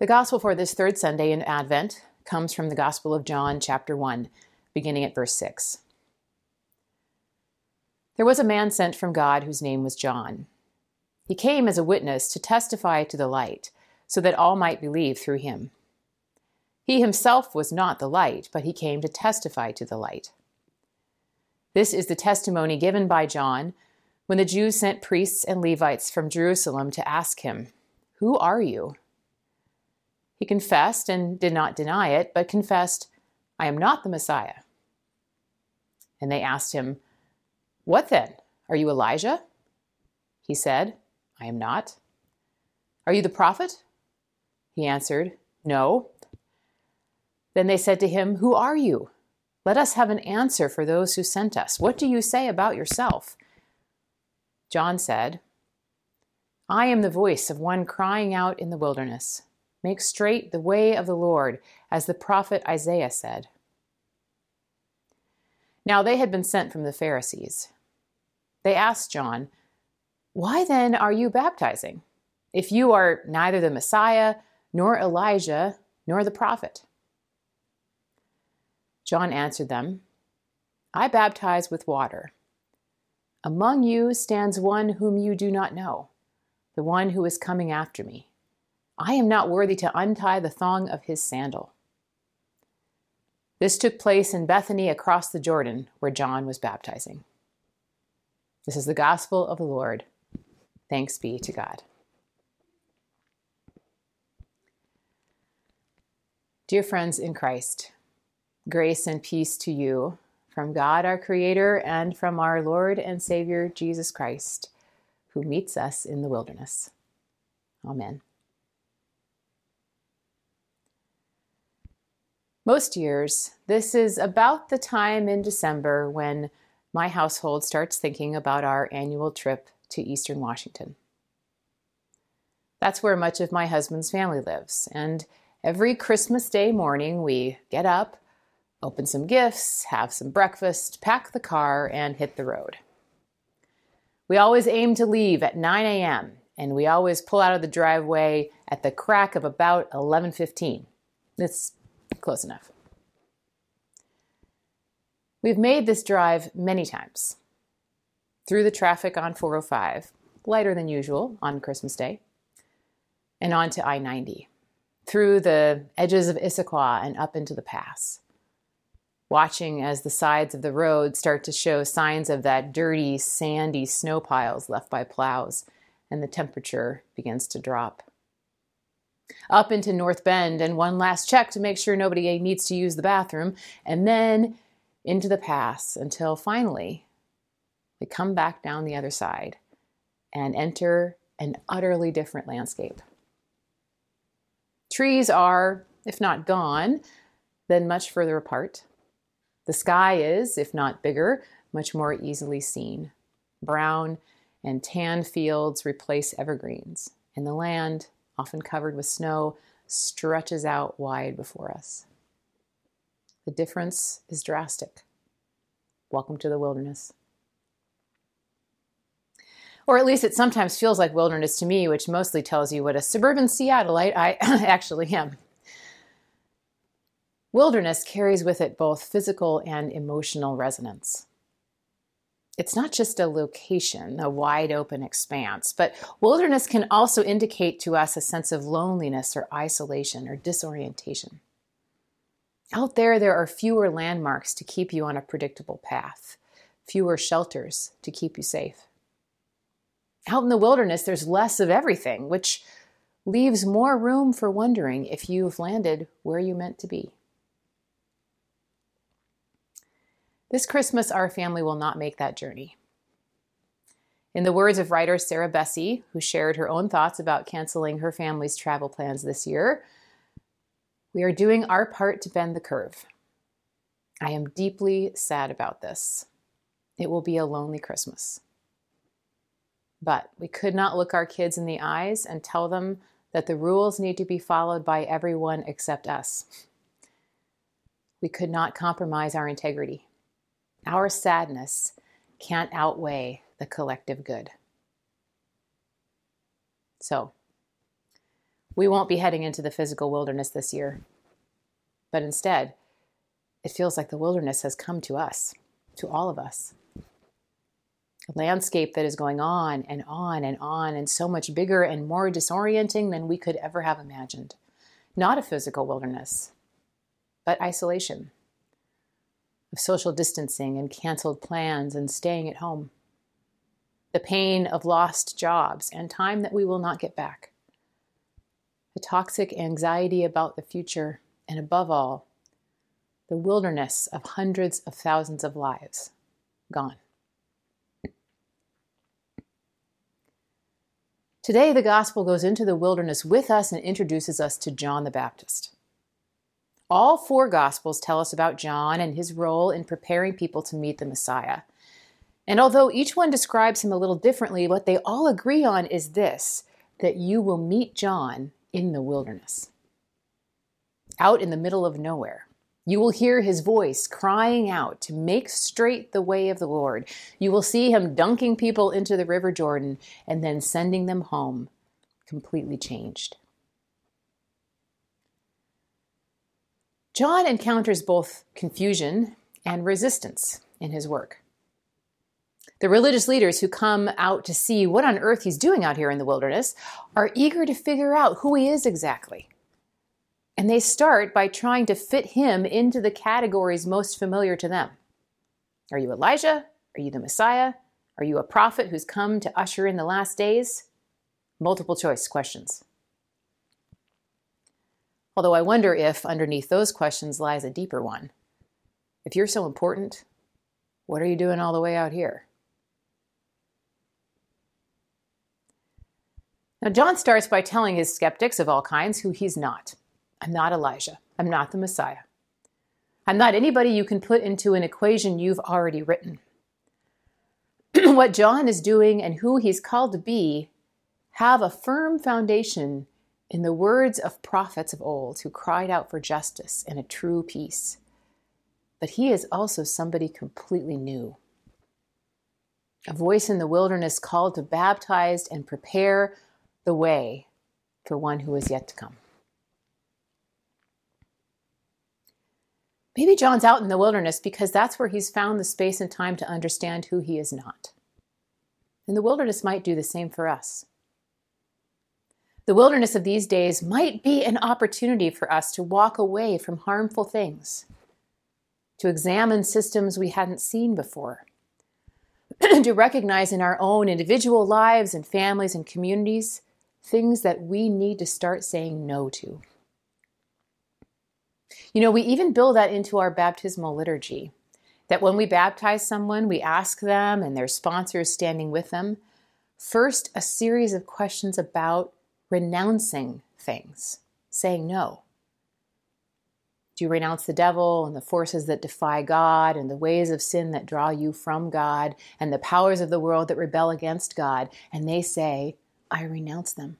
The gospel for this third Sunday in Advent comes from the Gospel of John, chapter 1, beginning at verse 6. There was a man sent from God whose name was John. He came as a witness to testify to the light, so that all might believe through him. He himself was not the light, but he came to testify to the light. This is the testimony given by John when the Jews sent priests and Levites from Jerusalem to ask him, Who are you? He confessed and did not deny it, but confessed, I am not the Messiah. And they asked him, What then? Are you Elijah? He said, I am not. Are you the prophet? He answered, No. Then they said to him, Who are you? Let us have an answer for those who sent us. What do you say about yourself? John said, I am the voice of one crying out in the wilderness. Make straight the way of the Lord, as the prophet Isaiah said. Now they had been sent from the Pharisees. They asked John, Why then are you baptizing, if you are neither the Messiah, nor Elijah, nor the prophet? John answered them, I baptize with water. Among you stands one whom you do not know, the one who is coming after me I am not worthy to untie the thong of his sandal. This took place in Bethany across the Jordan, where John was baptizing. This is the gospel of the Lord. Thanks be to God. Dear friends in Christ, grace and peace to you from God our Creator and from our Lord and Savior Jesus Christ, who meets us in the wilderness. Amen. Most years, this is about the time in December when my household starts thinking about our annual trip to Eastern Washington. That's where much of my husband's family lives, and every Christmas Day morning we get up, open some gifts, have some breakfast, pack the car, and hit the road. We always aim to leave at 9 a.m., and we always pull out of the driveway at the crack of about 11:15. It's Close enough. We've made this drive many times through the traffic on 405, lighter than usual on Christmas Day, and onto I 90, through the edges of Issaquah and up into the pass. Watching as the sides of the road start to show signs of that dirty, sandy snow piles left by plows, and the temperature begins to drop up into North Bend and one last check to make sure nobody needs to use the bathroom, and then into the pass until finally we come back down the other side and enter an utterly different landscape. Trees are, if not gone, then much further apart. The sky is, if not bigger, much more easily seen. Brown and tan fields replace evergreens, and the land often covered with snow, stretches out wide before us. The difference is drastic. Welcome to the wilderness. Or at least it sometimes feels like wilderness to me, which mostly tells you what a suburban Seattleite I actually am. Wilderness carries with it both physical and emotional resonance it's not just a location, a wide open expanse, but wilderness can also indicate to us a sense of loneliness or isolation or disorientation. Out there, there are fewer landmarks to keep you on a predictable path, fewer shelters to keep you safe. Out in the wilderness, there's less of everything, which leaves more room for wondering if you've landed where you meant to be. This Christmas, our family will not make that journey. In the words of writer Sarah Bessey, who shared her own thoughts about canceling her family's travel plans this year, we are doing our part to bend the curve. I am deeply sad about this. It will be a lonely Christmas. But we could not look our kids in the eyes and tell them that the rules need to be followed by everyone except us. We could not compromise our integrity. Our sadness can't outweigh the collective good. So, We won't be heading into the physical wilderness this year. But instead, it feels like the wilderness has come to us, to all of us. A landscape that is going on and on and on and so much bigger and more disorienting than we could ever have imagined. Not a physical wilderness, but isolation, of social distancing and canceled plans and staying at home. The pain of lost jobs and time that we will not get back. The toxic anxiety about the future, and above all, the wilderness of hundreds of thousands of lives gone. Today, the gospel goes into the wilderness with us and introduces us to John the Baptist. All four gospels tell us about John and his role in preparing people to meet the Messiah. And although each one describes him a little differently, what they all agree on is this that you will meet John in the wilderness, out in the middle of nowhere. You will hear his voice crying out to make straight the way of the Lord. You will see him dunking people into the River Jordan and then sending them home completely changed. John encounters both confusion and resistance in his work. The religious leaders who come out to see what on earth he's doing out here in the wilderness are eager to figure out who he is exactly. And they start by trying to fit him into the categories most familiar to them. Are you Elijah? Are you the Messiah? Are you a prophet who's come to usher in the last days? Multiple choice questions. Although I wonder if underneath those questions lies a deeper one. If you're so important, what are you doing all the way out here? Now, John starts by telling his skeptics of all kinds who he's not. I'm not Elijah. I'm not the Messiah. I'm not anybody you can put into an equation you've already written. what John is doing and who he's called to be have a firm foundation in the words of prophets of old who cried out for justice and a true peace. But he is also somebody completely new. A voice in the wilderness called to baptize and prepare the way for one who is yet to come. Maybe John's out in the wilderness because that's where he's found the space and time to understand who he is not. And the wilderness might do the same for us. The wilderness of these days might be an opportunity for us to walk away from harmful things, to examine systems we hadn't seen before, to recognize in our own individual lives and families and communities things that we need to start saying no to. You know, we even build that into our baptismal liturgy that when we baptize someone, we ask them and their sponsors standing with them first a series of questions about renouncing things, saying no? Do you renounce the devil and the forces that defy God and the ways of sin that draw you from God and the powers of the world that rebel against God? And they say, I renounce them.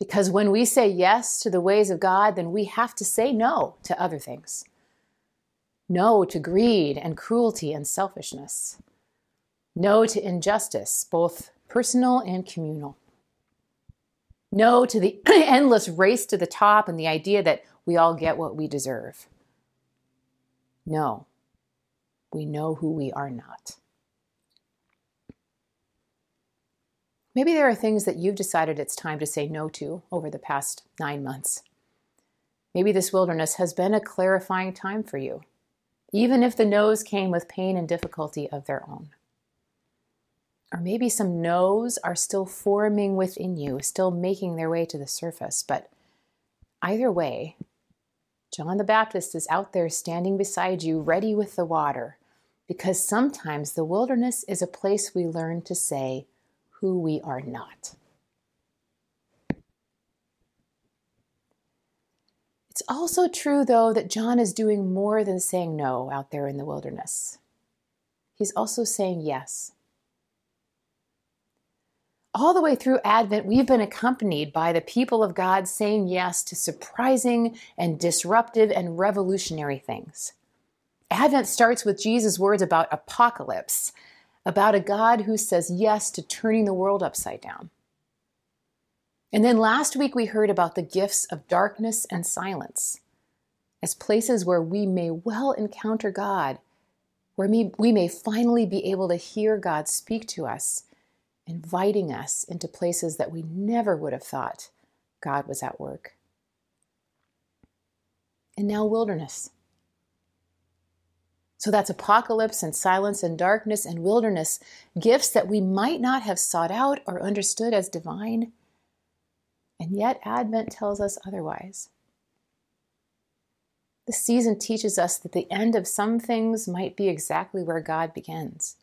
Because when we say yes to the ways of God, then we have to say no to other things. No to greed and cruelty and selfishness. No to injustice, both personal and communal. No to the endless race to the top and the idea that we all get what we deserve. No, we know who we are not. Maybe there are things that you've decided it's time to say no to over the past nine months. Maybe this wilderness has been a clarifying time for you, even if the no's came with pain and difficulty of their own. Or maybe some no's are still forming within you, still making their way to the surface. But either way, John the Baptist is out there standing beside you, ready with the water, because sometimes the wilderness is a place we learn to say who we are not. It's also true, though, that John is doing more than saying no out there in the wilderness. He's also saying yes all the way through Advent, we've been accompanied by the people of God saying yes to surprising and disruptive and revolutionary things. Advent starts with Jesus' words about apocalypse, about a God who says yes to turning the world upside down. And then last week we heard about the gifts of darkness and silence as places where we may well encounter God, where we may finally be able to hear God speak to us, inviting us into places that we never would have thought God was at work. And now, wilderness. So that's apocalypse and silence and darkness and wilderness, gifts that we might not have sought out or understood as divine. And yet, Advent tells us otherwise. The season teaches us that the end of some things might be exactly where God begins.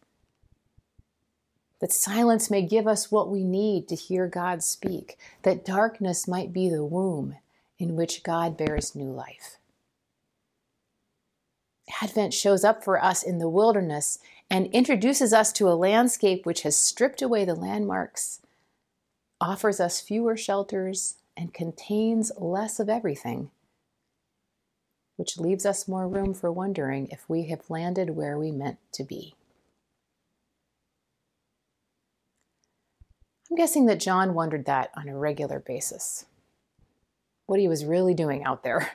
That silence may give us what we need to hear God speak, that darkness might be the womb in which God bears new life. Advent shows up for us in the wilderness and introduces us to a landscape which has stripped away the landmarks, offers us fewer shelters, and contains less of everything, which leaves us more room for wondering if we have landed where we meant to be. I'm guessing that John wondered that on a regular basis. What he was really doing out there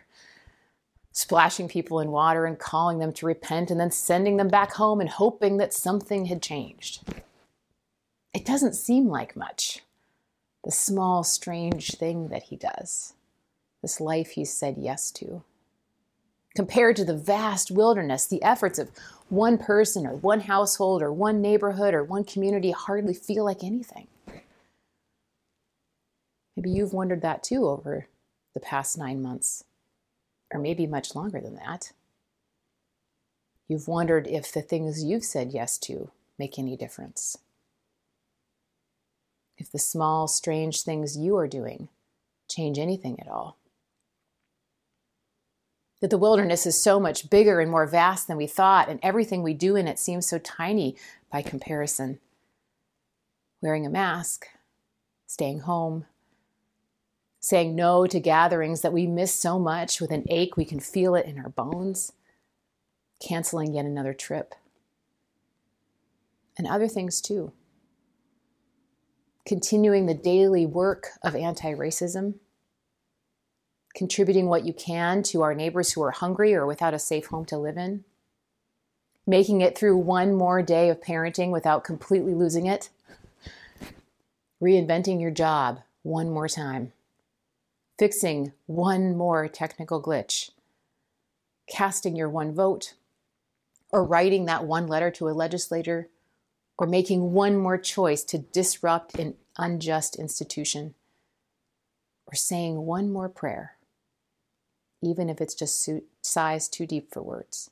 splashing people in water and calling them to repent and then sending them back home and hoping that something had changed. It doesn't seem like much, the small, strange thing that he does, this life he's said yes to. Compared to the vast wilderness, the efforts of one person or one household or one neighborhood or one community hardly feel like anything. Maybe you've wondered that too over the past nine months or maybe much longer than that. You've wondered if the things you've said yes to make any difference. If the small, strange things you are doing change anything at all. That the wilderness is so much bigger and more vast than we thought, and everything we do in it seems so tiny by comparison. Wearing a mask, staying home, saying no to gatherings that we miss so much. With an ache, we can feel it in our bones, canceling yet another trip, and other things too. Continuing the daily work of anti racism, contributing what you can to our neighbors who are hungry or without a safe home to live in, making it through one more day of parenting without completely losing it, reinventing your job one more time fixing one more technical glitch, casting your one vote, or writing that one letter to a legislator, or making one more choice to disrupt an unjust institution, or saying one more prayer, even if it's just sighs too deep for words.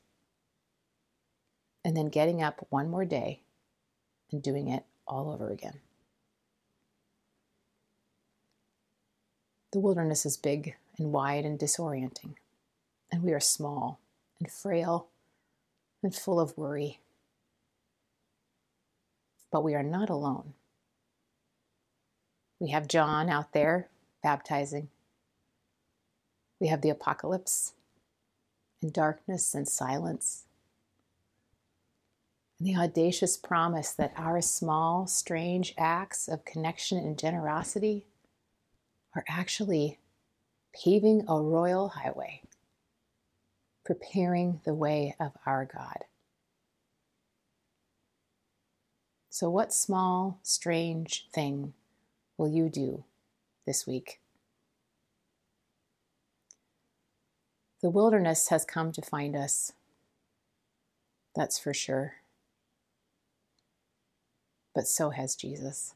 And then getting up one more day and doing it all over again. The wilderness is big and wide and disorienting, and we are small and frail and full of worry. But we are not alone. We have John out there baptizing. We have the apocalypse and darkness and silence. And the audacious promise that our small, strange acts of connection and generosity are actually paving a royal highway, preparing the way of our God. So, what small, strange thing will you do this week? The wilderness has come to find us. That's for sure. But so has Jesus.